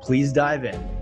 Please dive in.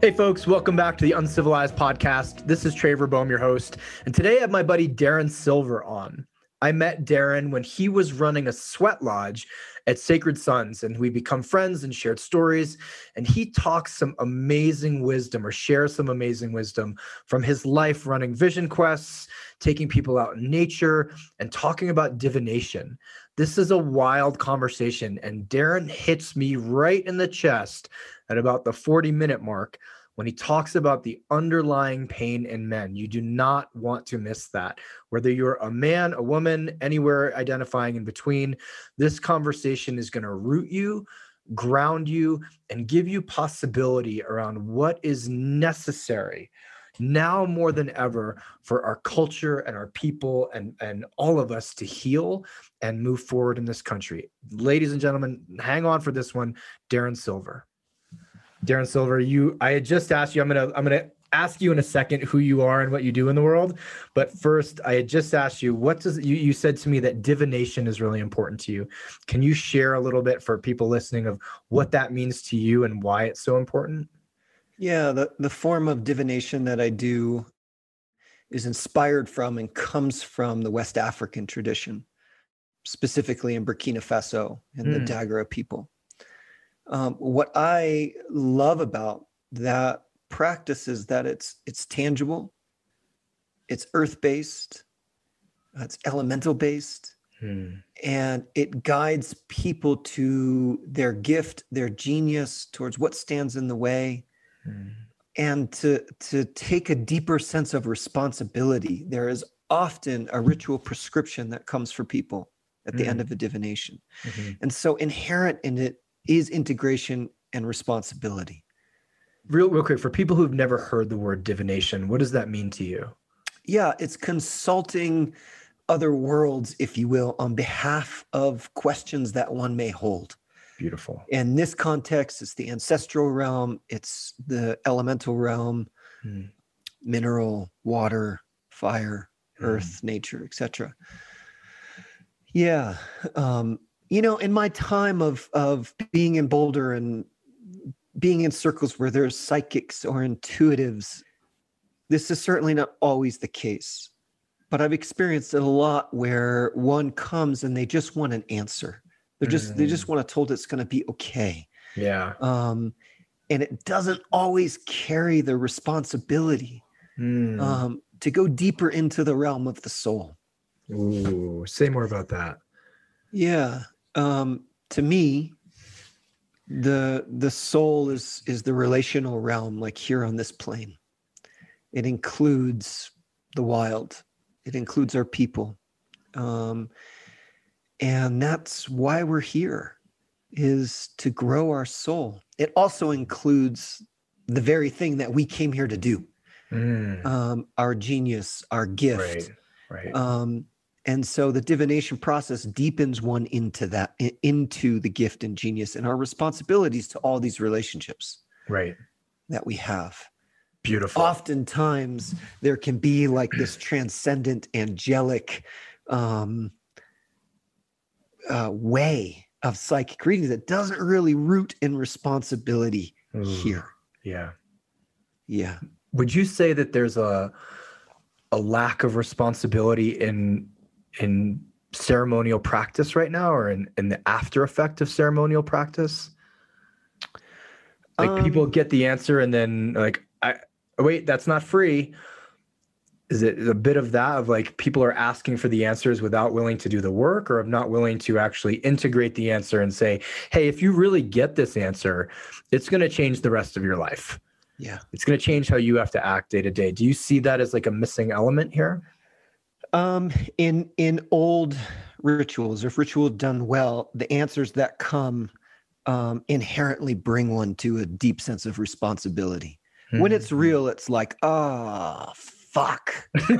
Hey, folks, welcome back to the Uncivilized Podcast. This is Trevor Boehm, your host. And today I have my buddy Darren Silver on. I met Darren when he was running a sweat lodge at Sacred Sons, and we become friends and shared stories. And he talks some amazing wisdom or shares some amazing wisdom from his life running vision quests, taking people out in nature, and talking about divination. This is a wild conversation, and Darren hits me right in the chest at about the 40 minute mark when he talks about the underlying pain in men. You do not want to miss that. Whether you're a man, a woman, anywhere identifying in between, this conversation is going to root you, ground you, and give you possibility around what is necessary now more than ever for our culture and our people and, and all of us to heal and move forward in this country. Ladies and gentlemen, hang on for this one, Darren Silver. Darren Silver, you I had just asked you, I'm gonna I'm gonna ask you in a second who you are and what you do in the world. But first, I had just asked you, what does you you said to me that divination is really important to you. Can you share a little bit for people listening of what that means to you and why it's so important? Yeah, the, the form of divination that I do is inspired from and comes from the West African tradition, specifically in Burkina Faso and mm. the. Dagara people. Um, what I love about that practice is that it's it's tangible, it's earth based, it's elemental based, hmm. and it guides people to their gift, their genius, towards what stands in the way, hmm. and to to take a deeper sense of responsibility. There is often a ritual prescription that comes for people at the end hmm. of a divination, mm-hmm. and so inherent in it is integration and responsibility. Real, real quick, for people who've never heard the word divination, what does that mean to you? Yeah, it's consulting other worlds, if you will, on behalf of questions that one may hold. Beautiful. In this context, it's the ancestral realm, it's the elemental realm, mm. mineral, water, fire, mm. earth, nature, etc. Yeah. Um, you know in my time of of being in boulder and being in circles where there's psychics or intuitives this is certainly not always the case but i've experienced it a lot where one comes and they just want an answer they're just mm. they just want to told it's going to be okay yeah um and it doesn't always carry the responsibility mm. um to go deeper into the realm of the soul Ooh, say more about that yeah um, to me, the the soul is is the relational realm, like here on this plane. It includes the wild. It includes our people, um, and that's why we're here, is to grow our soul. It also includes the very thing that we came here to do. Mm. Um, our genius, our gift. Right. Right. Um, and so the divination process deepens one into that into the gift and genius and our responsibilities to all these relationships right that we have beautiful oftentimes there can be like this transcendent angelic um uh, way of psychic reading that doesn't really root in responsibility Ooh, here. Yeah. Yeah. Would you say that there's a a lack of responsibility in in ceremonial practice right now or in, in the after effect of ceremonial practice? Like um, people get the answer and then like I wait, that's not free. Is it a bit of that of like people are asking for the answers without willing to do the work or of not willing to actually integrate the answer and say, hey, if you really get this answer, it's going to change the rest of your life. Yeah. It's going to change how you have to act day to day. Do you see that as like a missing element here? Um, in in old rituals, or if ritual done well, the answers that come um, inherently bring one to a deep sense of responsibility. Mm-hmm. When it's mm-hmm. real, it's like, ah, oh, fuck. you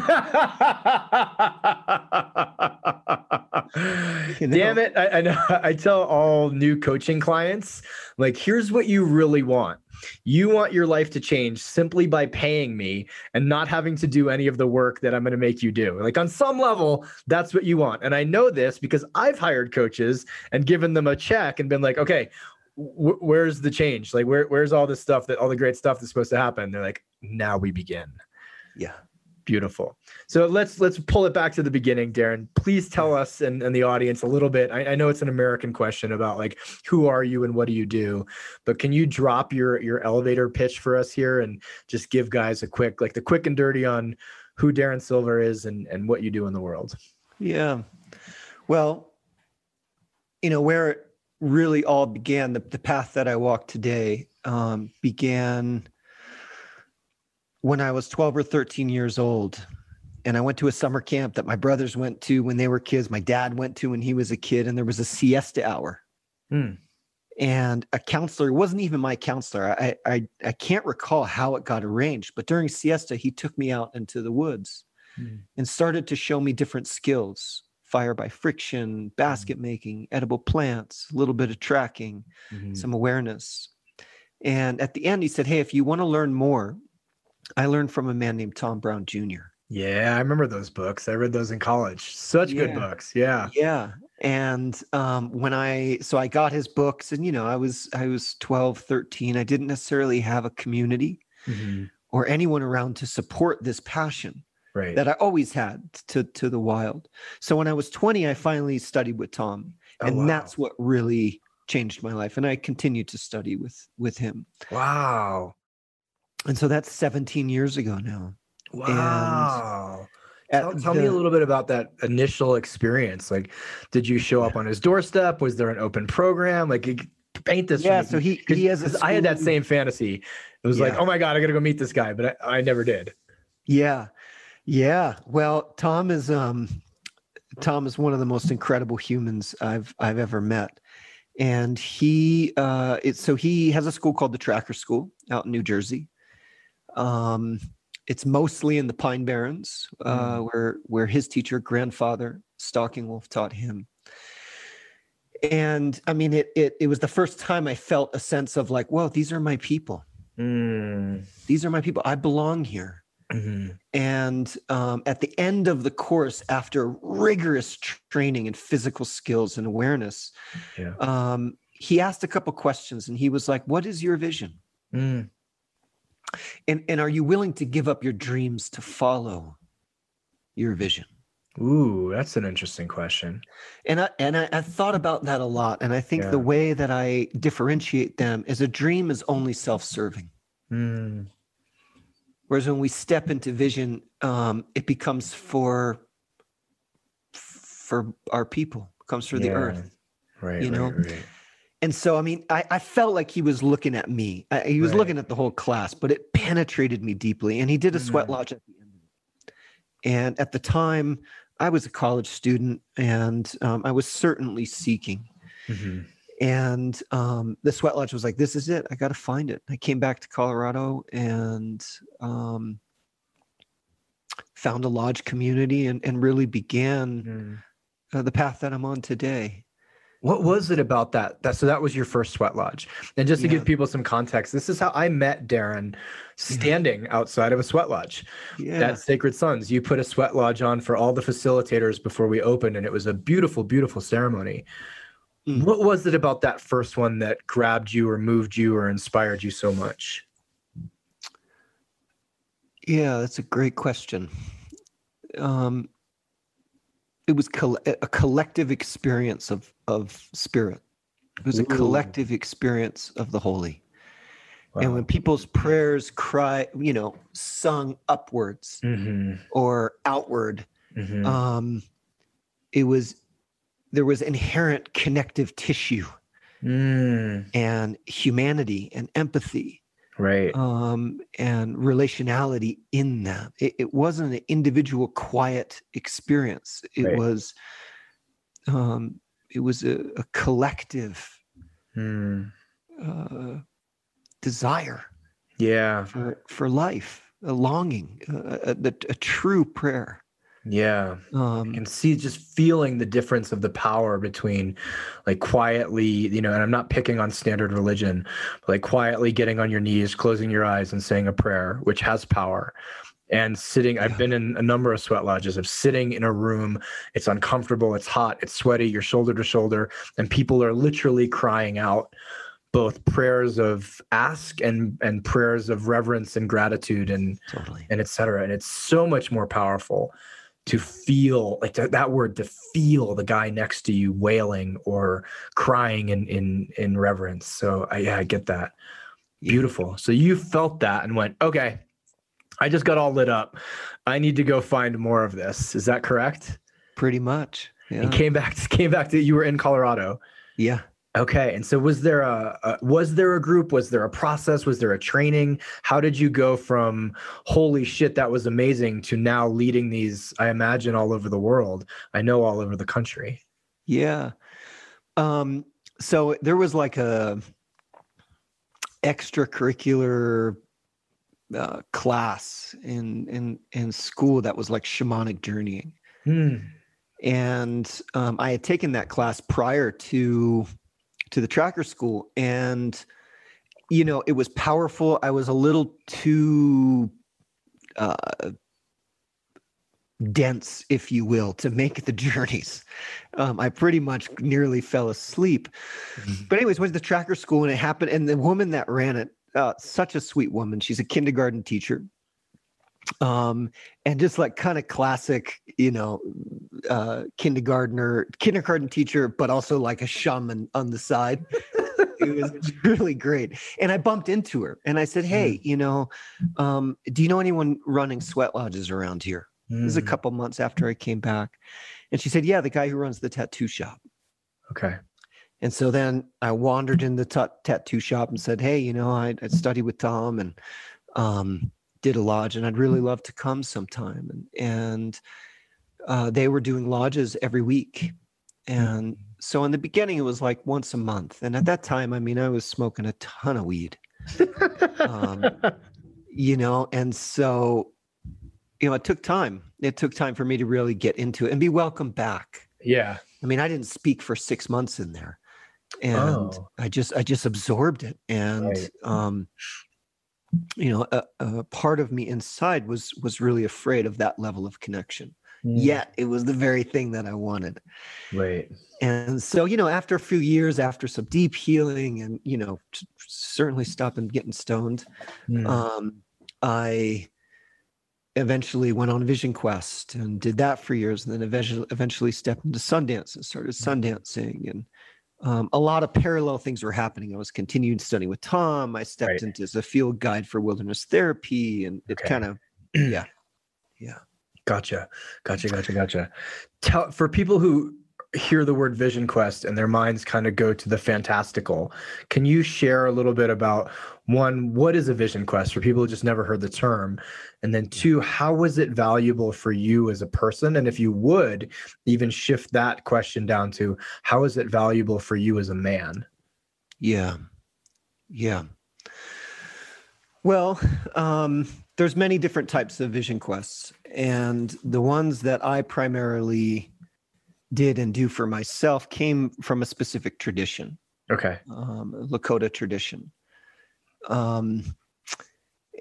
know? Damn it. I, I know. I tell all new coaching clients, like, here's what you really want. You want your life to change simply by paying me and not having to do any of the work that I'm going to make you do. Like on some level, that's what you want. And I know this because I've hired coaches and given them a check and been like, okay, where's the change? Like, where, where's all this stuff that all the great stuff that's supposed to happen? They're like, now we begin. Yeah. Beautiful. So let's let's pull it back to the beginning, Darren. Please tell us and, and the audience a little bit. I, I, know it's an American question about like who are you and what do you do, but can you drop your your elevator pitch for us here and just give guys a quick like the quick and dirty on who Darren Silver is and and what you do in the world? Yeah. Well, you know where it really all began. The the path that I walk today um, began when I was 12 or 13 years old. And I went to a summer camp that my brothers went to when they were kids. My dad went to when he was a kid, and there was a siesta hour. Hmm. And a counselor wasn't even my counselor. I, I I can't recall how it got arranged, but during siesta, he took me out into the woods hmm. and started to show me different skills fire by friction, basket mm-hmm. making, edible plants, a little bit of tracking, mm-hmm. some awareness. And at the end, he said, Hey, if you want to learn more, I learned from a man named Tom Brown Jr. Yeah, I remember those books. I read those in college. Such yeah. good books. Yeah. Yeah. And um, when I so I got his books and you know, I was I was 12, 13. I didn't necessarily have a community mm-hmm. or anyone around to support this passion. Right. That I always had to to the wild. So when I was 20, I finally studied with Tom. Oh, and wow. that's what really changed my life. And I continued to study with with him. Wow and so that's 17 years ago now. Wow. Tell, tell the, me a little bit about that initial experience. Like, did you show up on his doorstep? Was there an open program? Like, paint this. Yeah. So he he has. I had that same fantasy. It was yeah. like, oh my god, I got to go meet this guy, but I, I never did. Yeah, yeah. Well, Tom is um, Tom is one of the most incredible humans I've I've ever met, and he uh, it's so he has a school called the Tracker School out in New Jersey, um, it's mostly in the Pine Barrens, uh, mm. where where his teacher, grandfather Stalking Wolf, taught him. And I mean, it it it was the first time I felt a sense of like, well, these are my people. Mm. These are my people. I belong here. Mm-hmm. And um, at the end of the course, after rigorous training and physical skills and awareness, yeah. um, he asked a couple questions, and he was like, "What is your vision?" Mm. And, and are you willing to give up your dreams to follow your vision? Ooh, that's an interesting question. And I and I, I thought about that a lot. And I think yeah. the way that I differentiate them is a dream is only self-serving. Mm. Whereas when we step into vision, um, it becomes for for our people, comes for yeah. the earth. Right. You know, right, right. And so, I mean, I, I, felt like he was looking at me. I, he was right. looking at the whole class, but it penetrated me deeply. And he did a sweat lodge at the end. And at the time, I was a college student and um, I was certainly seeking. Mm-hmm. And um, the sweat lodge was like, this is it. I got to find it. I came back to Colorado and um, found a lodge community and, and really began mm. uh, the path that I'm on today. What was it about that? That so that was your first sweat lodge. And just to yeah. give people some context, this is how I met Darren standing outside of a sweat lodge yeah. at Sacred Sons. You put a sweat lodge on for all the facilitators before we opened, and it was a beautiful, beautiful ceremony. Mm. What was it about that first one that grabbed you or moved you or inspired you so much? Yeah, that's a great question. Um, it was coll- a collective experience of of spirit. It was a collective experience of the holy. Wow. And when people's prayers cry, you know, sung upwards mm-hmm. or outward, mm-hmm. um, it was there was inherent connective tissue mm. and humanity and empathy right um, and relationality in that it, it, wasn't an individual quiet experience it right. was um, it was a, a collective Mm. uh, desire Yeah. for for life, a longing, a, a, a true prayer. Yeah. Um, and see just feeling the difference of the power between like quietly you know and i'm not picking on standard religion but like quietly getting on your knees closing your eyes and saying a prayer which has power and sitting i've been in a number of sweat lodges of sitting in a room it's uncomfortable it's hot it's sweaty you're shoulder to shoulder and people are literally crying out both prayers of ask and and prayers of reverence and gratitude and totally. and et cetera. And it's so much more powerful to feel like that, that word to feel the guy next to you wailing or crying in in in reverence. So I, yeah, I get that. Beautiful. So you felt that and went, okay, I just got all lit up. I need to go find more of this. Is that correct? Pretty much. Yeah. And came back came back to you were in Colorado. yeah. Okay, and so was there a, a was there a group? Was there a process? Was there a training? How did you go from holy shit that was amazing to now leading these? I imagine all over the world. I know all over the country. Yeah. Um, so there was like a extracurricular uh, class in in in school that was like shamanic journeying, Hmm. and um, I had taken that class prior to to the tracker school, and you know it was powerful. I was a little too uh, dense, if you will, to make the journeys. Um, I pretty much nearly fell asleep. Mhm. But anyways, went to the tracker school and it happened. And the woman that ran it, uh, such a sweet woman. She's a kindergarten teacher. Um, and just like kind of classic, you know, uh, kindergartner, kindergarten teacher, but also like a shaman on the side. it was really great. And I bumped into her and I said, Hey, you know, um, do you know anyone running sweat lodges around here? This is a couple months after I came back. And she said, Yeah, the guy who runs the tattoo shop. Okay. And so then I wandered in the ta- tattoo shop and said, Hey, you know, I, I studied with Tom and um, did a lodge, and I'd really love to come sometime. And, and uh, they were doing lodges every week. And so in the beginning, it was like once a month. And at that time, I mean, I was smoking a ton of weed, Um, you know, and so, you know, it took time. It took time for me to really get into it and be welcomed back. yeah. I mean, I didn't speak for six months in there, and Oh. I just I just absorbed it, and Right. um, you know, a, a part of me inside was was really afraid of that level of connection. Hmm. Yet it was the very thing that I wanted, Right. and so you know, after a few years, after some deep healing, and you know, certainly stopping getting stoned, Hmm. um, I eventually went on Vision Quest and did that for years, and then eventually eventually stepped into Sundance and started Sundancing, and um, a lot of parallel things were happening. I was continuing studying with Tom. I stepped Right. into as a field guide for wilderness therapy, and it Okay. kind of yeah, yeah. Gotcha. Gotcha. Gotcha. Gotcha. Tell for people who hear the word vision quest and their minds kind of go to the fantastical. Can you share a little bit about one, what is a vision quest for people who just never heard the term? And then two, how was it valuable for you as a person? And if you would even shift that question down to how is it valuable for you as a man? Yeah. Yeah. Well, um, there's many different types of vision quests, and the ones that I primarily did and do for myself came from a specific tradition, Okay. um, Lakota tradition. Um,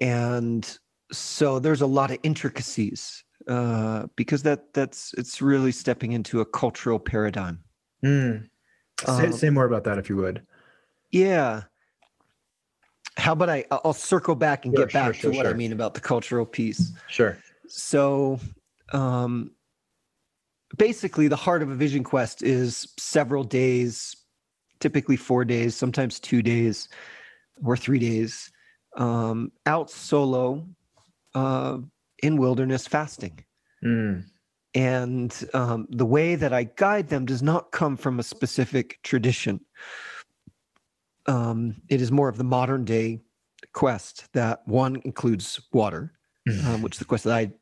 and so there's a lot of intricacies uh, because that that's it's really stepping into a cultural paradigm. Mm. Say, Um, say more about that if you would. Yeah. How about I? I'll circle back and Sure, get back sure, sure, to what I mean about the cultural piece. Sure. So, um, basically, the heart of a vision quest is several days, typically four days, sometimes two days or three days, um, out solo uh, in wilderness fasting. Mm. And um, the way that I guide them does not come from a specific tradition. Um, it is more of the modern day quest that one includes water, um, which the quest that I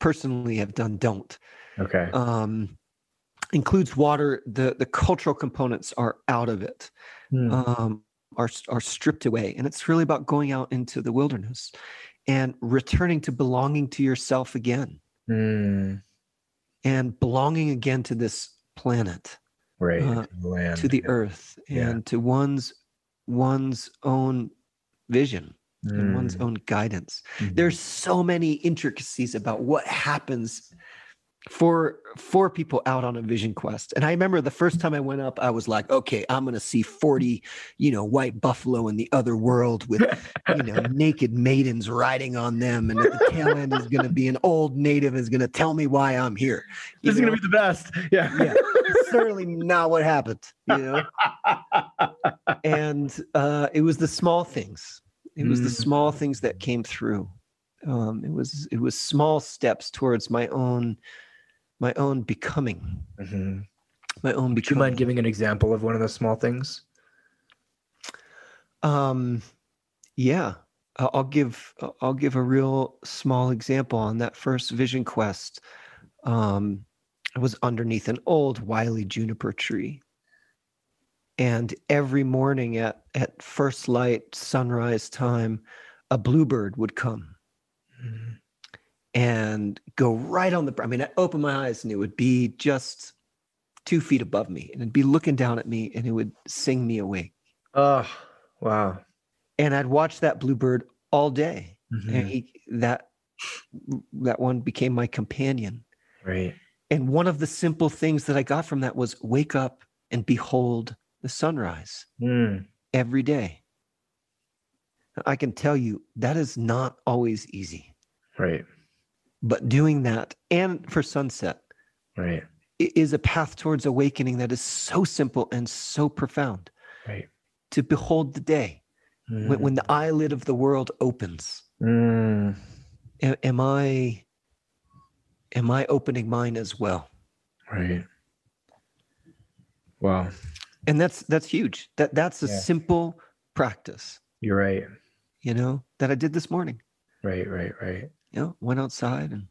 personally have done don't. Okay. Um, includes water. The the cultural components are out of it, Mm. um, are are stripped away, and it's really about going out into the wilderness and returning to belonging to yourself again Mm. and belonging again to this planet. Right. Uh, to the earth Yeah. and to one's one's own vision and one's Mm. own guidance Mhm. there's so many intricacies about what happens for for people out on a vision quest and i remember the first time i went up i was like okay i'm going to see 40 you know white buffalo in the other world with you know naked maidens riding on them and at the tail end is going to be an old native is going to tell me why i'm here You This is gonna be the best. Yeah. yeah certainly not what happened you know and uh, it was the small things. It was the Mm. small things that came through. Um, it was it was small steps towards my own my own becoming, Mhm. my own Becoming. Would you mind giving an example of one of those small things? Um, yeah, I'll give I'll give a real small example on that first vision quest. Um, I was underneath an old wily juniper tree, and every morning at at first light, sunrise time, a bluebird would come Mhm. and go right on the. I mean, i open my eyes and it would be just two feet above me, and it'd be looking down at me, and it would sing me awake. Oh, wow. And I'd watch that bluebird all day. Mhm. and he that that one became my companion Right. and one of the simple things that i got from that was wake up and behold the sunrise Mm. every day i can tell you that is not always easy Right. but doing that and for sunset Right. is a path towards awakening that is so simple and so profound Right. to behold the day when, when the eyelid of the world opens Mm. am, am i am i opening mine as well Right. Wow. And that's that's huge that that's a Yeah. simple practice You're right. you know that i did this morning Right. Right. Right. you know went outside and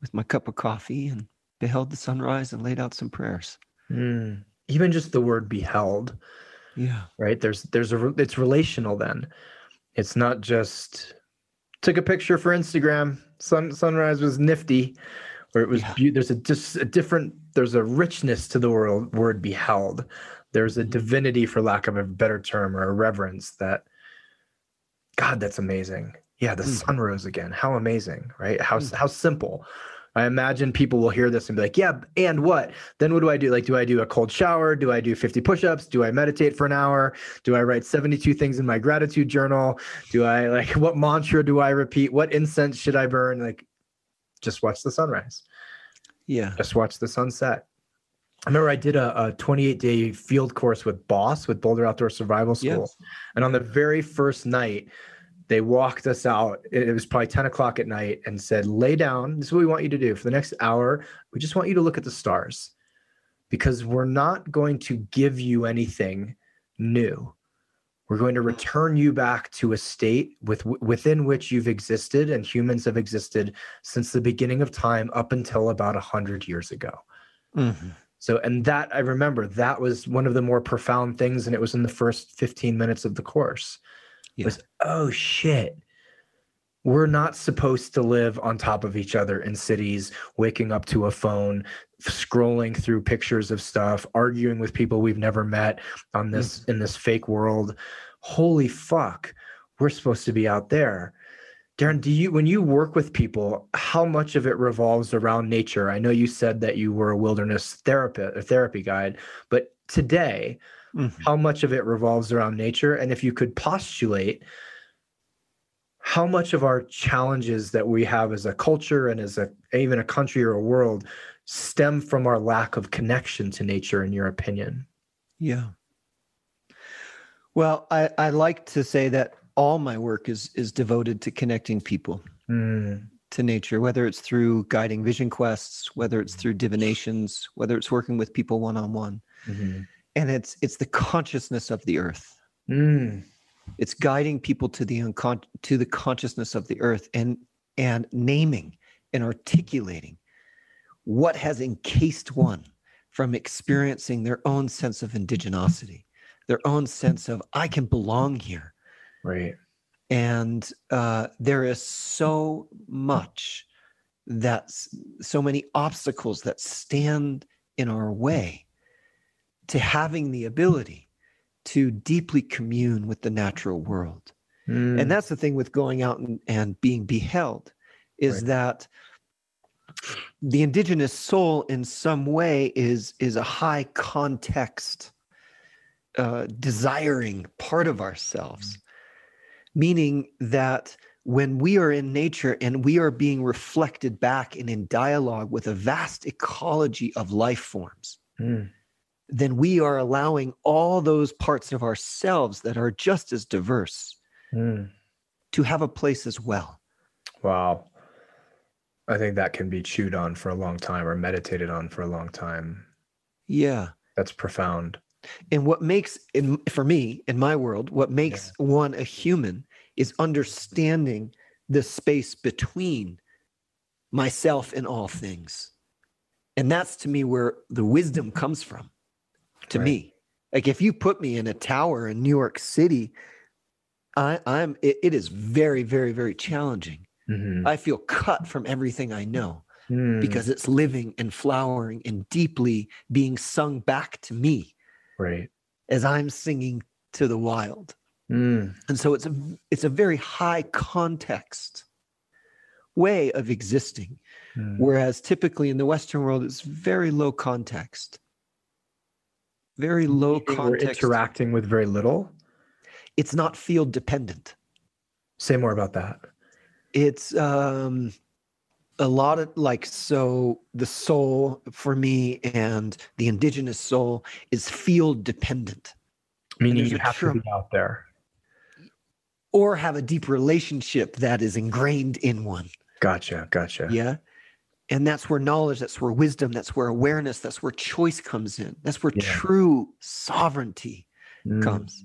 with my cup of coffee and beheld the sunrise and laid out some prayers Mm. Even just the word beheld, yeah right? There's there's a it's relational then. It's not just took a picture for Instagram. Sun sunrise was nifty, or it was beau- there's a just a different there's a richness to the world word beheld. There's a Mhm. divinity, for lack of a better term, or a reverence that. God, that's amazing. Yeah, the Mm. sun rose again. How amazing, right? How Mm. how simple. I imagine people will hear this and be like, "Yeah, and what? Then what do I do? Like, do I do a cold shower? Do I do 50 push-ups? Do I meditate for an hour? Do I write 72 things in my gratitude journal? Do I like what mantra do I repeat? What incense should I burn? Like, just watch the sunrise. yeah Just watch the sunset. I remember I did a, a 28 day field course with Boss with Boulder Outdoor Survival School. Yes. And on the very first night, they walked us out. It it was probably 10 o'clock at night and said, lay down. This is what we want you to do for the next hour. We just want you to look at the stars because we're not going to give you anything new. We're going to return you back to a state with within which you've existed and humans have existed since the beginning of time up until about 100 years ago. Mhm. So, and that I remember that was one of the more profound things, and it was in the first 15 minutes of the course. Yeah. Was oh shit, we're not supposed to live on top of each other in cities, waking up to a phone, scrolling through pictures of stuff, arguing with people we've never met on this in this fake world. Holy fuck, we're supposed to be out there. Darren, do you when you work with people, how much of it revolves around nature? I know you said that you were a wilderness therapist, a therapy guide, but today, Mhm. how much of it revolves around nature? And if you could postulate how much of our challenges that we have as a culture and as a even a country or a world stem from our lack of connection to nature, in your opinion? Yeah. Well, I, I like to say that all my work is is devoted to connecting people Mm, to nature, whether it's through guiding vision quests, whether it's through divinations, whether it's working with people one on one. And it's it's the consciousness of the earth. Mm, It's guiding people to the uncon- to the consciousness of the earth and and naming and articulating what has encased one from experiencing their own sense of indigenosity, their own sense of, I can belong here. Right. And uh, there is so much that's so many obstacles that stand in our way to having the ability to deeply commune with the natural world. Mm. And that's the thing with going out and, and being beheld is Right. that the indigenous soul in some way is is a high context uh, desiring part of ourselves meaning that when we are in nature and we are being reflected back and in dialogue with a vast ecology of life forms Mm. Then we are allowing all those parts of ourselves that are just as diverse Mm. to have a place as well Wow. I think that can be chewed on for a long time or meditated on for a long time. yeah That's profound. and what makes in, for me in my world what makes one a human is understanding the space between myself and all things and that's to me where the wisdom comes from to Right. me like if you put me in a tower in new york city i i'm it, it is very very very challenging Mhm. i feel cut from everything i know Mm. because it's living and flowering and deeply being sung back to me right. as I'm singing to the wild. Mm. And so it's a it's a very high context way of existing, Mm. whereas typically in the Western world it's very low context. Very low Meaning We're interacting with very little. It's not field dependent. Say more about that. It's um a lot of like so the soul for me and the indigenous soul is field dependent Meaning you have to be out there. or have a deep relationship that is ingrained in one. Gotcha. Gotcha. Yeah. And that's where knowledge, that's where wisdom, that's where awareness, that's where choice comes in. That's where Yeah. true sovereignty. Mm. comes.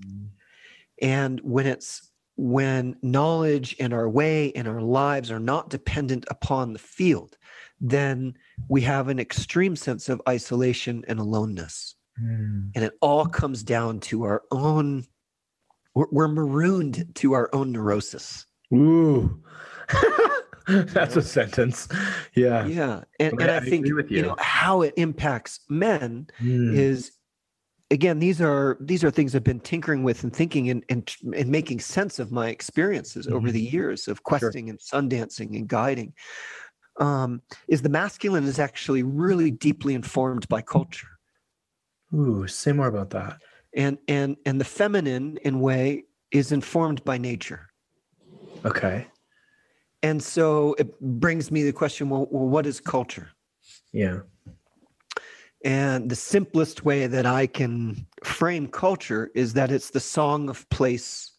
And when it's when knowledge and our way and our lives are not dependent upon the field, then we have an extreme sense of isolation and aloneness. Mm. And it all comes down to our own, we're, we're marooned to our own neurosis. Ooh. That's a sentence. Yeah. Yeah. And, and I- I, think, you you. know, how it impacts men Mm. is again these are these are things i've been tinkering with and thinking and and, and making sense of my experiences over Mm-hmm. the years of questing and sundancing and guiding um, is the masculine is actually really deeply informed by culture Ooh, say more about that. and and and the feminine in way is informed by nature Okay. And so it brings me the question well, well what is culture Yeah. And the simplest way that I can frame culture is that it's the song of place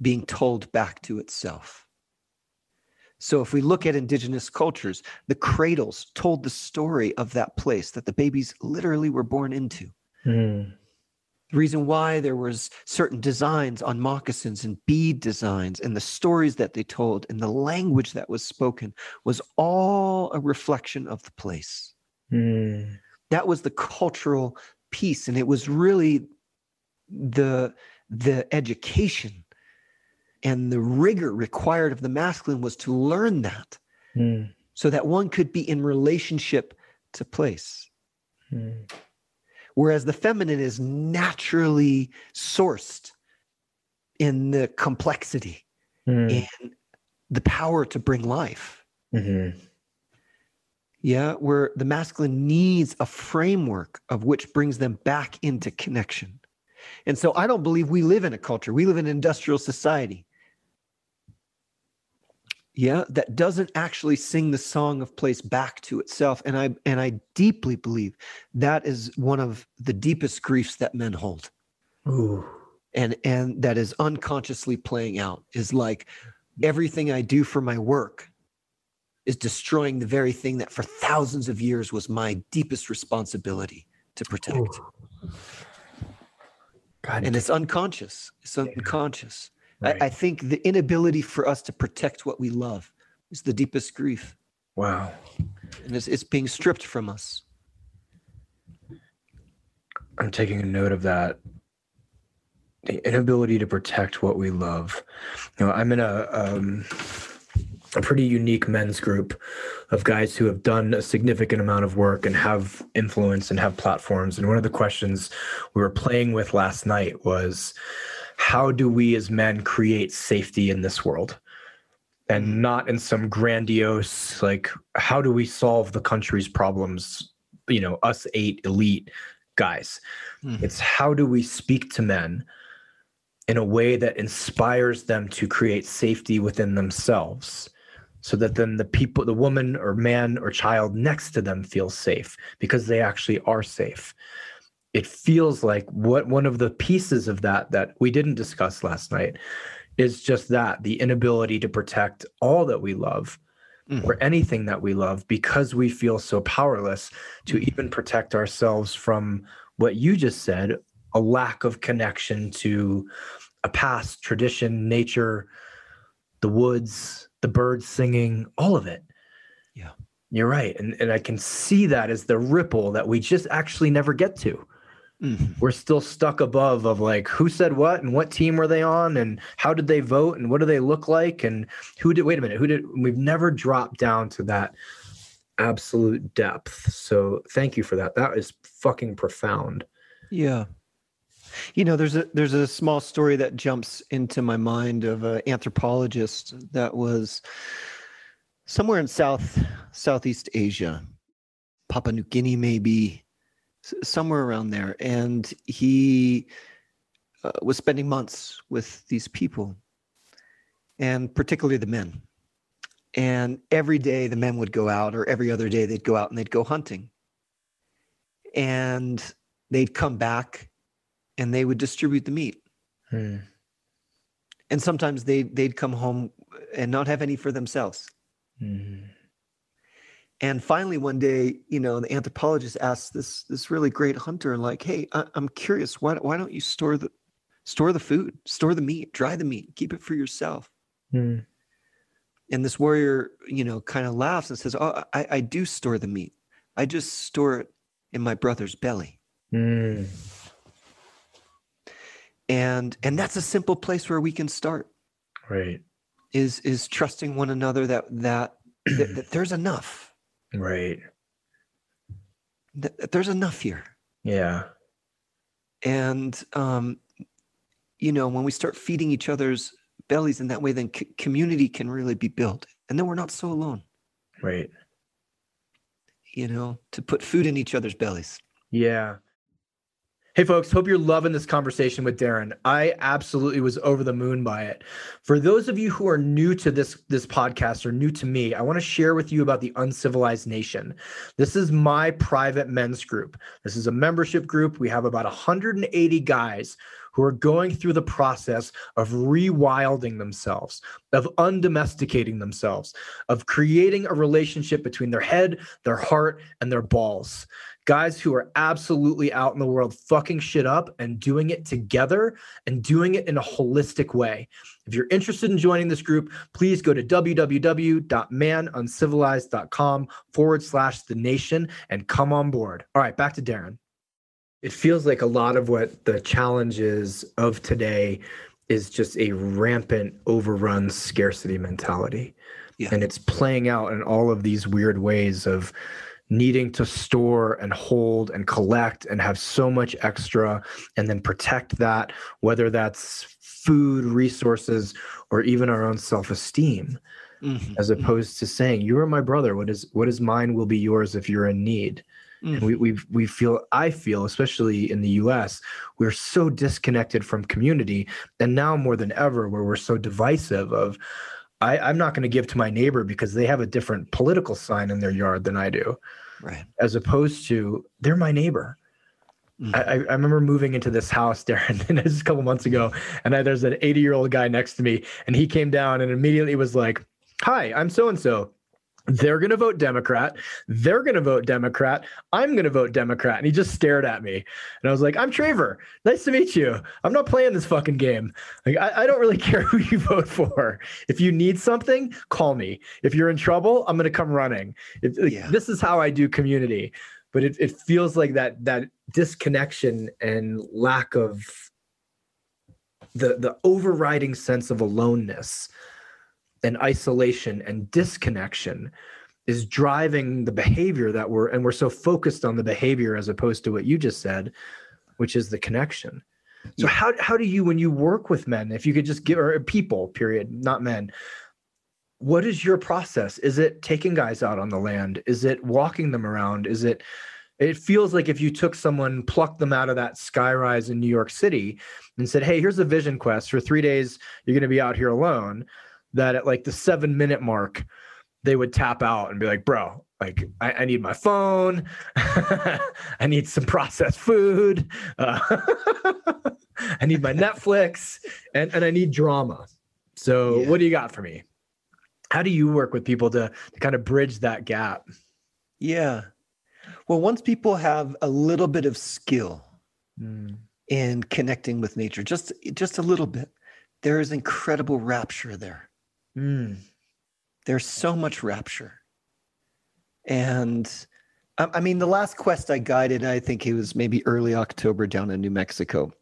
being told back to itself. So if we look at indigenous cultures, the cradles told the story of that place that the babies literally were born into. Mm. The reason why there was certain designs on moccasins and bead designs and the stories that they told and the language that was spoken was all a reflection of the place Mm. that was the cultural piece and it was really the the education and the rigor required of the masculine was to learn that Mm. so that one could be in relationship to place Mm. Whereas the feminine is naturally sourced in the complexity Mm. and the power to bring life Mhm. yeah where the masculine needs a framework of which brings them back into connection and so i don't believe we live in a culture we live in an industrial society yeah that doesn't actually sing the song of place back to itself and i and i deeply believe that is one of the deepest griefs that men hold Ooh. and and that is unconsciously playing out is like everything i do for my work is destroying the very thing that for thousands of years was my deepest responsibility to protect Ooh. God. and it's unconscious it's unconscious right. I, I think the inability for us to protect what we love is the deepest grief. Wow. and it's, it's being stripped from us. I'm taking a note of that. The inability to protect what we love. You know i'm in a um, a pretty unique men's group of guys who have done a significant amount of work and have influence and have platforms. And one of the questions we were playing with last night was how do we as men create safety in this world and mm-hmm. not in some grandiose like how do we solve the country's problems you know us eight elite guys mm-hmm. it's how do we speak to men in a way that inspires them to create safety within themselves so that then the people the woman or man or child next to them feels safe because they actually are safe it feels like what one of the pieces of that that we didn't discuss last night is just that the inability to protect all that we love mm. or anything that we love because we feel so powerless to even protect ourselves from what you just said a lack of connection to a past tradition nature the woods the birds singing all of it. Yeah. You're right. And, and i can see that as the ripple that we just actually never get to Mm-hmm. We're still stuck above of like who said what and what team were they on and how did they vote and what do they look like and who did wait a minute who did we've never dropped down to that absolute depth. So thank you for that. That is fucking profound. Yeah. You know, there's a there's a small story that jumps into my mind of an anthropologist that was somewhere in South Southeast Asia, Papua New Guinea maybe, somewhere around there. And he uh, was spending months with these people, and particularly the men. And every day the men would go out, or every other day they'd go out and they'd go hunting. And they'd come back and they would distribute the meat. Hmm. And sometimes they, they'd come home and not have any for themselves. Hmm. And finally, one day, you know, the anthropologist asked this this really great hunter, like, "Hey, I, am curious. Why why don't you store the store the food, store the meat, dry the meat, keep it for yourself?" Mm. And this warrior, you know, kind of laughs and says, "Oh, I, I do store the meat. I just store it in my brother's belly." Mm. And and that's a simple place where we can start. Right. Is is trusting one another that that, that, that there's enough Right. Th- there's enough here. Yeah. And, um, you know, when we start feeding each other's bellies in that way, then c- community can really be built. And then we're not so alone. Right. You know, to put food in each other's bellies. Yeah. Hey, folks, hope you're loving this conversation with Darren. I absolutely was over the moon by it. For those of you who are new to this, this podcast or new to me, I want to share with you about the Uncivilized Nation. This is my private men's group. This is a membership group. We have about 180 guys who are going through the process of rewilding themselves, of undomesticating themselves, of creating a relationship between their head, their heart, and their balls guys who are absolutely out in the world fucking shit up and doing it together and doing it in a holistic way. If you're interested in joining this group, please go to www.manuncivilized.com forward slash the nation and come on board. All right, back to Darren. It feels like a lot of what the challenges of today is just a rampant overrun scarcity mentality. Yeah. And it's playing out in all of these weird ways of needing to store and hold and collect and have so much extra and then protect that, whether that's food, resources, or even our own self-esteem. Mm-hmm. As mm-hmm. opposed to saying, You are my brother. What is what is mine will be yours if you're in need. Mm-hmm. We we we feel I feel, especially in the US, we're so disconnected from community. And now more than ever, where we're so divisive of I, I'm not going to give to my neighbor because they have a different political sign in their yard than I do. Right. As opposed to they're my neighbor. Mm-hmm. I, I, remember moving into this house, Darren, and this is a couple months ago, and I, there's an 80 year old guy next to me, and he came down and immediately was like, "Hi, I'm so and so." They're going to vote Democrat. They're going to vote Democrat. I'm going to vote Democrat. And he just stared at me. And I was like, I'm Trevor. Nice to meet you. I'm not playing this fucking game. Like, I, I don't really care who you vote for. If you need something, call me. If you're in trouble, I'm going to come running. It, like, Yeah. This is how I do community. But it, it feels like that that disconnection and lack of the the overriding sense of aloneness and isolation and disconnection is driving the behavior that we're and we're so focused on the behavior as opposed to what you just said which is the connection. So Yeah. how how do you when you work with men if you could just give or people period not men what is your process? Is it taking guys out on the land? Is it walking them around? Is it it feels like if you took someone plucked them out of that skyrise in new york city and said hey here's a vision quest. For three days you're going to be out here alone that at like the seven minute mark they would tap out and be like bro like i, I need my phone i need some processed food uh, i need my netflix and, and i need drama so Yeah. what do you got for me how do you work with people to, to kind of bridge that gap Yeah. Well, once people have a little bit of skill in connecting with nature, just just a little bit, there is incredible rapture there. Mm. There's so much rapture. And I, I mean, the last quest I guided, I think it was maybe early October down in New Mexico.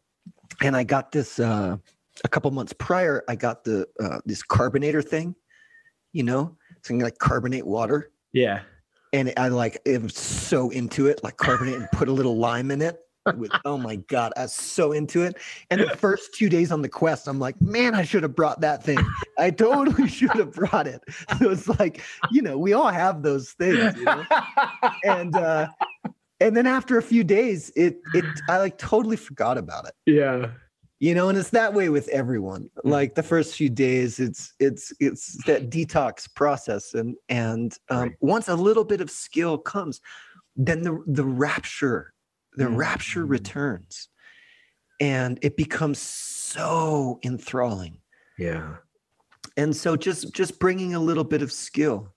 And I got this uh, a couple months prior, I got the uh, this carbonator thing, you know, something like carbonate water. yeah and I like it was so into it, like carbonate and put a little lime in it. With oh my god, I was so into it. And the first two days on the quest, I'm like, man, I should have brought that thing. I totally should have brought it. It was like, you know, we all have those things, you know? and uh, and then after a few days, it it I like totally forgot about it yeah you know and it's that way with everyone like the first few days it's it's it's that detox process and and um, Right. once a little bit of skill comes then the the rapture the rapture Mhm. returns. And it becomes so enthralling. Yeah. And so just just bringing a little bit of skill.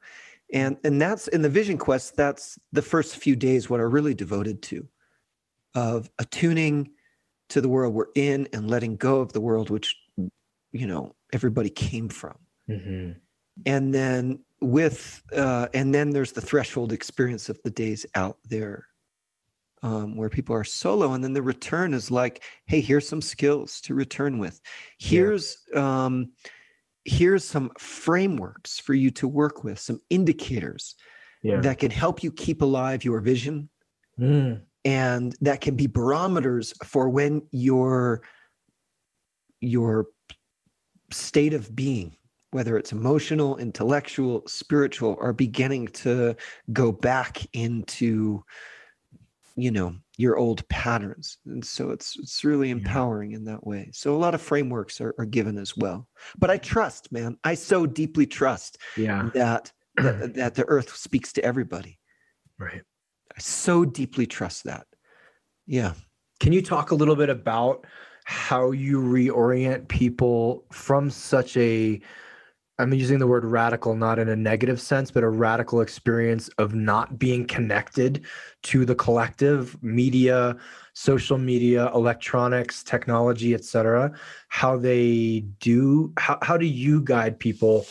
And and that's in the vision quest that's the first few days what are really devoted to of attuning to the world we're in and letting go of the world which you know everybody came from. Hmm and then with uh and then there's the threshold experience of the days out there um, where people are solo and then the return is like hey here's some skills to return with. Here's um here's some frameworks for you to work with some indicators yeah. that can help you keep alive your vision Mm. and that can be barometers for when your your state of being whether it's emotional intellectual spiritual are beginning to go back into you know your old patterns and so it's it's really Yeah. empowering in that way. So a lot of frameworks are, are given as well. But i trust man i so deeply trust yeah. that that, that the earth speaks to everybody. Right. I so deeply trust that. Yeah. Can you talk a little bit about how you reorient people from such a I'm using the word radical not in a negative sense, but a radical experience of not being connected to the collective media, social media, electronics, technology, etc. How they do how how do you guide people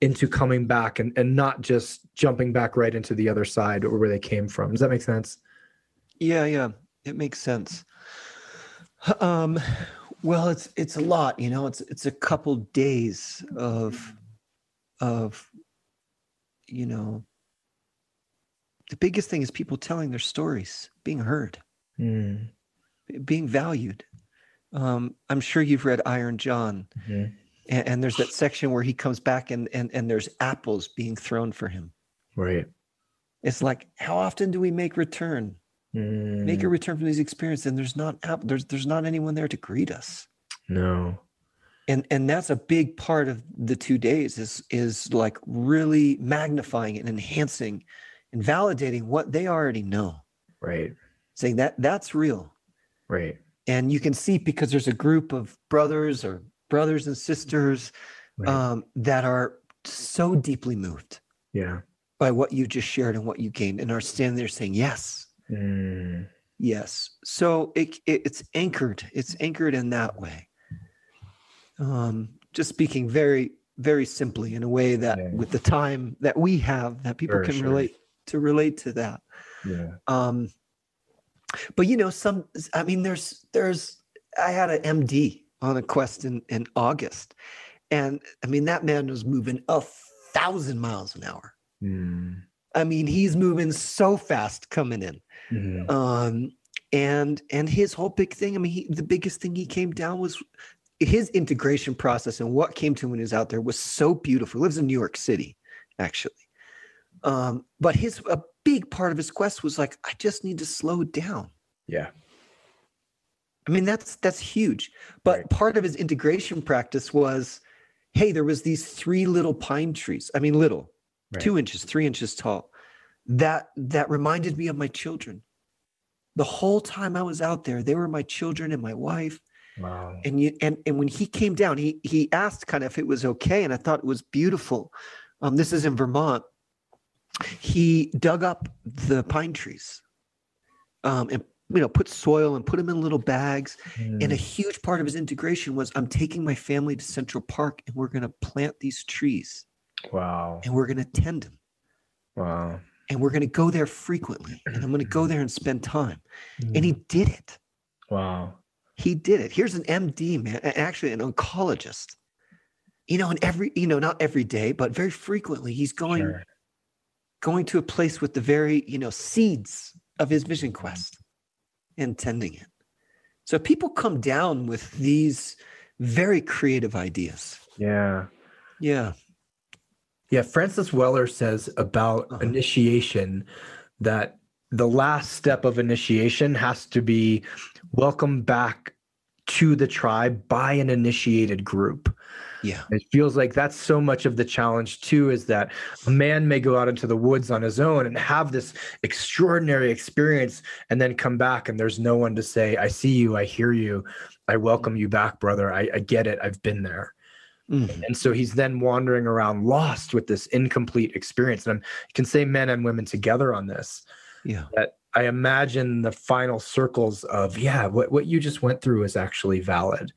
into coming back and, and not just jumping back right into the other side or where they came from? Does that make sense? Yeah, yeah, it makes sense. Um, well, it's it's a lot, you know. It's it's a couple days of of you know. The biggest thing is people telling their stories, being heard, Mm, being valued. Um, I'm sure you've read Iron John, mhm. and, and there's that section where he comes back and and and there's apples being thrown for him. Right. It's like, how often do we make return? Make a Mm, return from these experiences, and there's not app- there's there's not anyone there to greet us. no. And and that's a big part of the two days is is like really magnifying and enhancing and validating what they already know Right. saying that that's real Right. and you can see because there's a group of brothers or brothers and sisters Right. um, that are so deeply moved yeah. by what you just shared and what you gained and are standing there saying yes Mm. yes so it, it it's anchored it's anchored in that way um just speaking very very simply in a way that Yeah. with the time that we have that people Sure, can sure. relate to relate to that Yeah. um but you know some i mean there's there's i had an md on a quest in in august and i mean that man was moving a thousand miles an hour Mm. i mean he's moving so fast coming in Mhm. um and and his whole big thing i mean he, the biggest thing he came down was his integration process and what came to him when he was out there was so beautiful. He lives in new york city actually. Um but his a big part of his quest was like i just need to slow down. Yeah. i mean that's that's huge. But Right. part of his integration practice was hey there was these three little pine trees. I mean little Right. two inches three inches tall that that reminded me of my children. The whole time i was out there they were my children and my wife Wow. and you and and when he came down he he asked kind of if it was okay and i thought it was beautiful um this is in vermont he dug up the pine trees um and you know put soil and put them in little bags and a Mm. huge part of his integration was i'm taking my family to central park and we're going to plant these trees Wow. and we're going to tend them Wow. and we're going to go there frequently and i'm going to go there and spend time and he Mm. did it Wow. He did it here's an md man actually an oncologist you know and every you know not every day but very frequently he's going Sure. going to a place with the very you know seeds of his vision quest and tending it so people come down with these very creative ideas Yeah. yeah Yeah, Francis Weller says about Uh-huh. initiation that the last step of initiation has to be welcome back to the tribe by an initiated group. yeah It feels like that's so much of the challenge too is that a man may go out into the woods on his own and have this extraordinary experience and then come back and there's no one to say, I see you, I hear you, I welcome you back, brother. I, I get it, I've been there. Mhm. And so he's then wandering around lost with this incomplete experience. And I'm, can say men and women together on this. yeah That I imagine the final circles of, yeah, what, what you just went through is actually valid.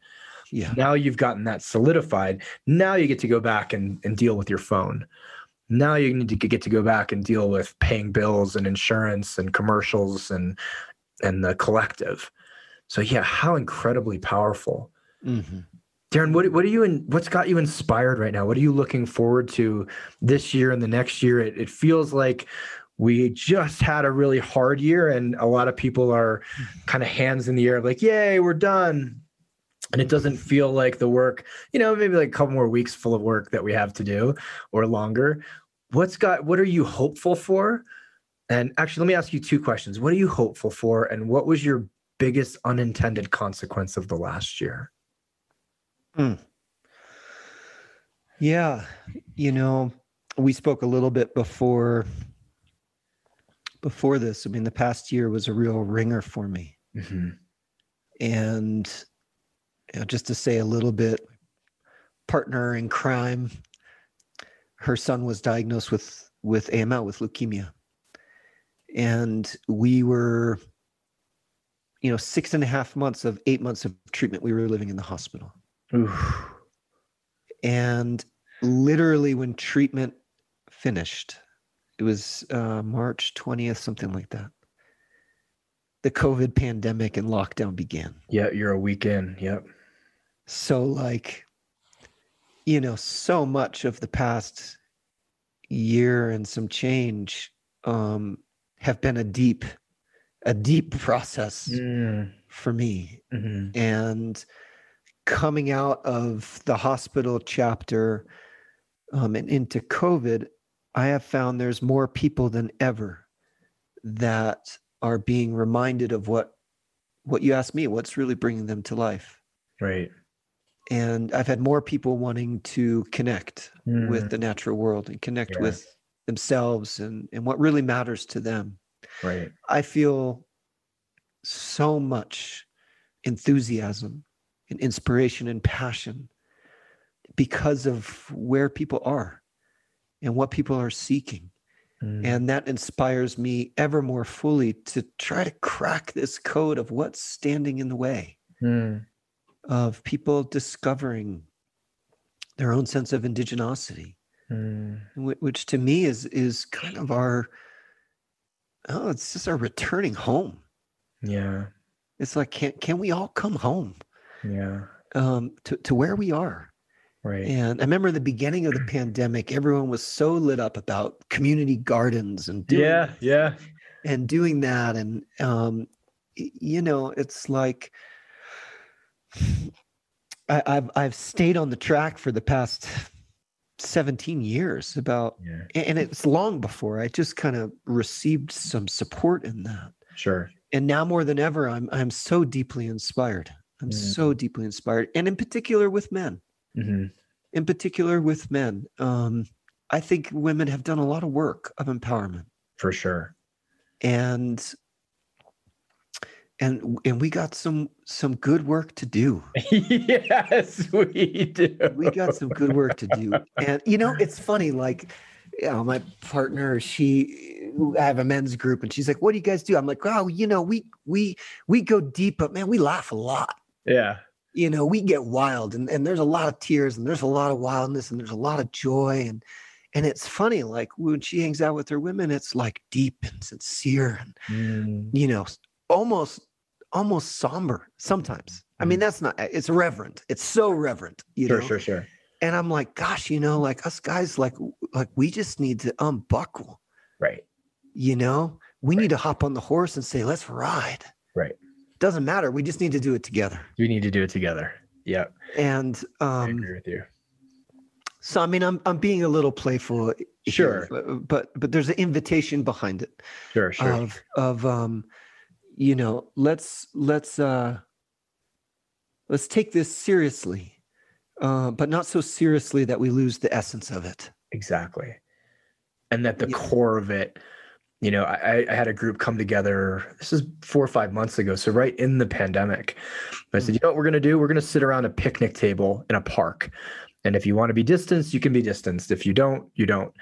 yeah Now you've gotten that solidified. Now you get to go back and, and deal with your phone. Now you need to get to go back and deal with paying bills and insurance and commercials and and the collective. So yeah, how incredibly powerful. Mhm. Darren, what what are you in? What's got you inspired right now? What are you looking forward to this year and the next year? It, it feels like we just had a really hard year, and a lot of people are kind of hands in the air, like, "Yay, we're done!" And it doesn't feel like the work, you know, maybe like a couple more weeks full of work that we have to do, or longer. What's got? What are you hopeful for? And actually, let me ask you two questions. What are you hopeful for, and what was your biggest unintended consequence of the last year? Hmm. Yeah, you know, we spoke a little bit before before this. I mean, the past year was a real ringer for me. Mm-hmm. And you know, just to say a little bit, partner in crime, her son was diagnosed with with AML, with leukemia. And we were, you know, six and a half months of eight months of treatment, we were living in the hospital. Oof. and literally when treatment finished it was uh, march 20th something like that the covid pandemic and lockdown began Yeah, you're a week in. Yep. so like you know so much of the past year and some change um have been a deep a deep process Mm, for me mhm. and coming out of the hospital chapter um, and into COVID, I have found there's more people than ever that are being reminded of what what you asked me, what's really bringing them to life. Right. And I've had more people wanting to connect Mm, with the natural world and connect yes, with themselves and, and what really matters to them. right. I feel so much enthusiasm and inspiration and passion because of where people are and what people are seeking. Mm. And that inspires me ever more fully to try to crack this code of what's standing in the way mm. of people discovering their own sense of indigenosity, mm. which to me is is kind of our oh, it's just our returning home. Yeah. It's like can can we all come home? Yeah. Um to, to where we are. Right. And I remember in the beginning of the pandemic, everyone was so lit up about community gardens and doing, yeah, yeah, and doing that. And um, you know, it's like I, have I've stayed on the track for the past 17 years about yeah. and it's long before I just kind of received some support in that. Sure. And now more than ever, I'm I'm so deeply inspired. I'm mm. so deeply inspired, and in particular with men mm-hmm. in particular with men. Um, I think women have done a lot of work of empowerment for sure, and and and we got some some good work to do. yes, we do. We got some good work to do, and you know it's funny. Like, you know, my partner, she, I have a men's group, and she's like, "What do you guys do?" I'm like, "Oh, you know, we we we go deep, but man, we laugh a lot." Yeah, you know, we get wild and, and there's a lot of tears and there's a lot of wildness and there's a lot of joy. And and it's funny, like when she hangs out with her women, it's like deep and sincere and mm. you know, almost almost somber sometimes. I mean, mm. that's not it's reverent. It's so reverent, you sure, know. Sure, sure, And I'm like, gosh, you know, like us guys, like like we just need to unbuckle. Right. You know, we right. need to hop on the horse and say, let's ride. Right doesn't matter. We just need to do it together. We need to do it together. Yeah. And um, I agree with you. So I mean, I'm I'm being a little playful. Sure. Here, but but there's an invitation behind it. Sure. Sure. Of of um, you know, let's let's uh, let's take this seriously, uh, but not so seriously that we lose the essence of it. Exactly. And that the yeah. core of it you know, I, I, had a group come together. This is four or five months ago, so right in the pandemic. I said, mm. you know what we're going to do? We're going to sit around a picnic table in a park, and if you want to be distanced, you can be distanced. If you don't, you don't.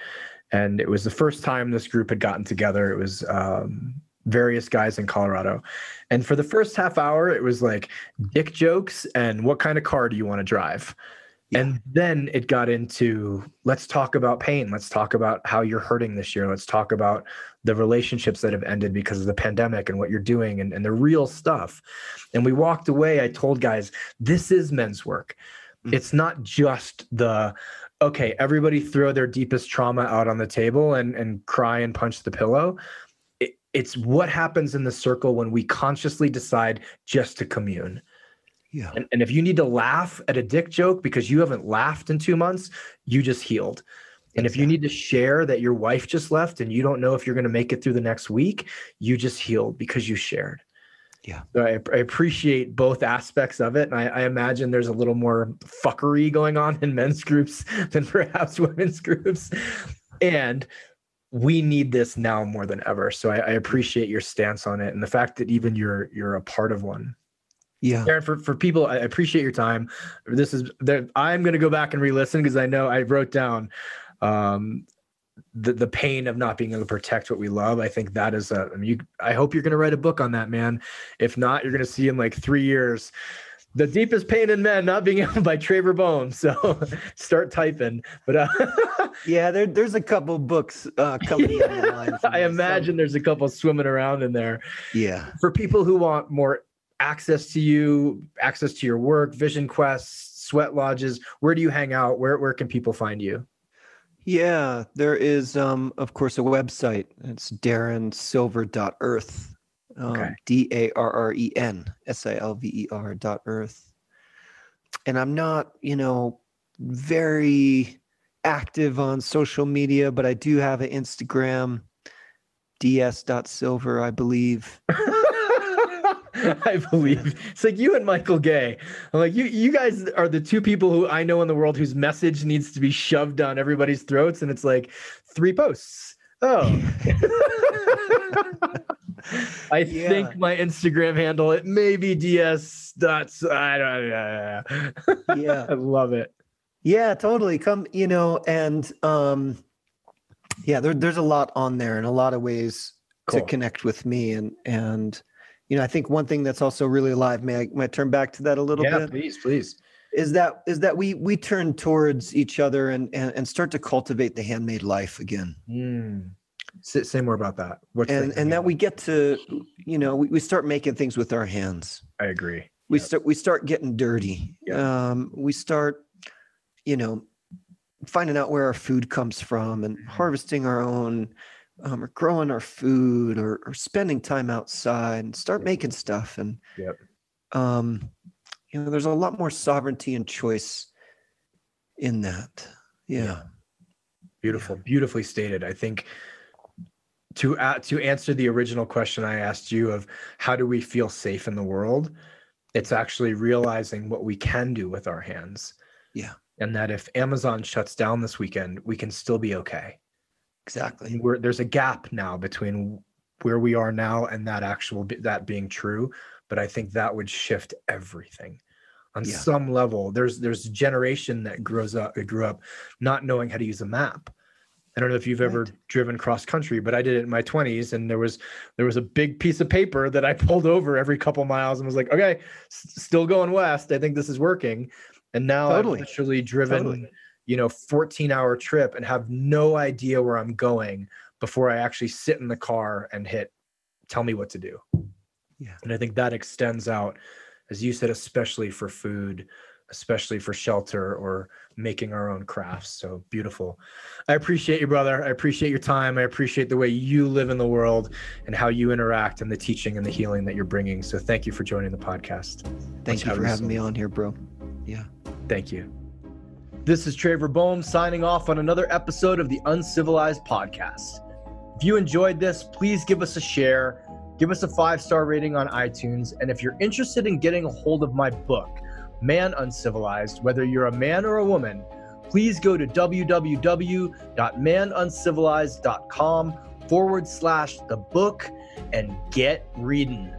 And it was the first time this group had gotten together. It was um, various guys in Colorado, and for the first half hour, it was like dick jokes and what kind of car do you want to drive. Yeah. And then it got into let's talk about pain. Let's talk about how you're hurting this year. Let's talk about the relationships that have ended because of the pandemic and what you're doing and, and the real stuff. And we walked away. I told guys, this is men's work. Mm-hmm. It's not just the, okay, everybody throw their deepest trauma out on the table and, and cry and punch the pillow. It, it's what happens in the circle when we consciously decide just to commune yeah. And, and if you need to laugh at a dick joke because you haven't laughed in two months, you just healed. And if you need to share that your wife just left and you don't know if you're going to make it through the next week, you just healed because you shared. Yeah. So I, I appreciate both aspects of it. And I, I, imagine there's a little more fuckery going on in men's groups than perhaps women's groups. And we need this now more than ever. So I, I appreciate your stance on it and the fact that even you're you're a part of one. Yeah. Aaron, for, for people, I appreciate your time. This is that I'm going to go back and re-listen because I know I wrote down um, the the pain of not being able to protect what we love. I think that is a. I mean, you. I hope you're going to write a book on that, man. If not, you're going to see in like three years. The deepest pain in men not being able by Traver Boehm. So start typing. But uh, yeah, there, there's a couple books uh, coming yeah, the line. I imagine there's a couple swimming around in there. Yeah. For people who want more access to you, access to your work, vision quests, sweat lodges? Where do you hang out? Where where can people find you? Yeah, there is um of course a website. It's darrensilver.earth. Um, okay. D A R R E N S I L V E R dot earth. And I'm not, you know, very active on social media, but I do have an Instagram, ds.silver, I believe. I believe it's like you and Michael Gay. I'm like you. You guys are the two people who I know in the world whose message needs to be shoved down everybody's throats, and it's like three posts. Oh. I yeah. think my Instagram handle it may be ds dots. I don't know. Yeah, I love it. Yeah, totally. Come, you know, and um, Yeah, there, there's a lot on there and a lot of ways Cool. to connect with me. And, and, you know, I think one thing that's also really alive, may I, may I turn back to that a little yeah, bit? Yeah, please, please. Is that, is that we, we turn towards each other and, and, and start to cultivate the handmade life again. Mm. Say, more about that. What's And, and that we get to, you know, we, we start making things with our hands. I agree. we Yep. start we start getting dirty um we start you know finding out where our food comes from and Mhm. harvesting our own um, or growing our food or, or spending time outside and start making stuff and Yep. um you know there's a lot more sovereignty and choice in that yeah, Beautiful, beautifully stated. I think to uh, to answer the original question I asked you of how do we feel safe in the world, it's actually realizing what we can do with our hands. Yeah. And that if Amazon shuts down this weekend, we can still be okay. Exactly we're, there's a gap now between where we are now and that actual that being true. But I think that would shift everything on Yeah. some level. There's there's a generation that grows up grew up not knowing how to use a map. I don't know if you've ever driven cross country, but I did it in my 20s, and there was there was a big piece of paper that I pulled over every couple miles and was like, okay, s- still going west. I think this is working. And now Totally. I've literally driven Totally. You know 14 hour trip and have no idea where i'm going before i actually sit in the car and hit tell me what to do. Yeah. and i think that extends out as you said especially for food especially for shelter or making our own crafts. So beautiful. I appreciate you brother. I appreciate your time. I appreciate the way you live in the world and how you interact and the teaching and the healing that you're bringing. So thank you for joining the podcast. Thank you for having me on here bro. Yeah. Thank you. This is Traver Boehm signing off on another episode of the Uncivilized Podcast. If you enjoyed this, please give us a share, give us a five star rating on iTunes, and if you're interested in getting a hold of my book, Man Uncivilized, whether you're a man or a woman, please go to www.manuncivilized.com forward slash the book and get reading.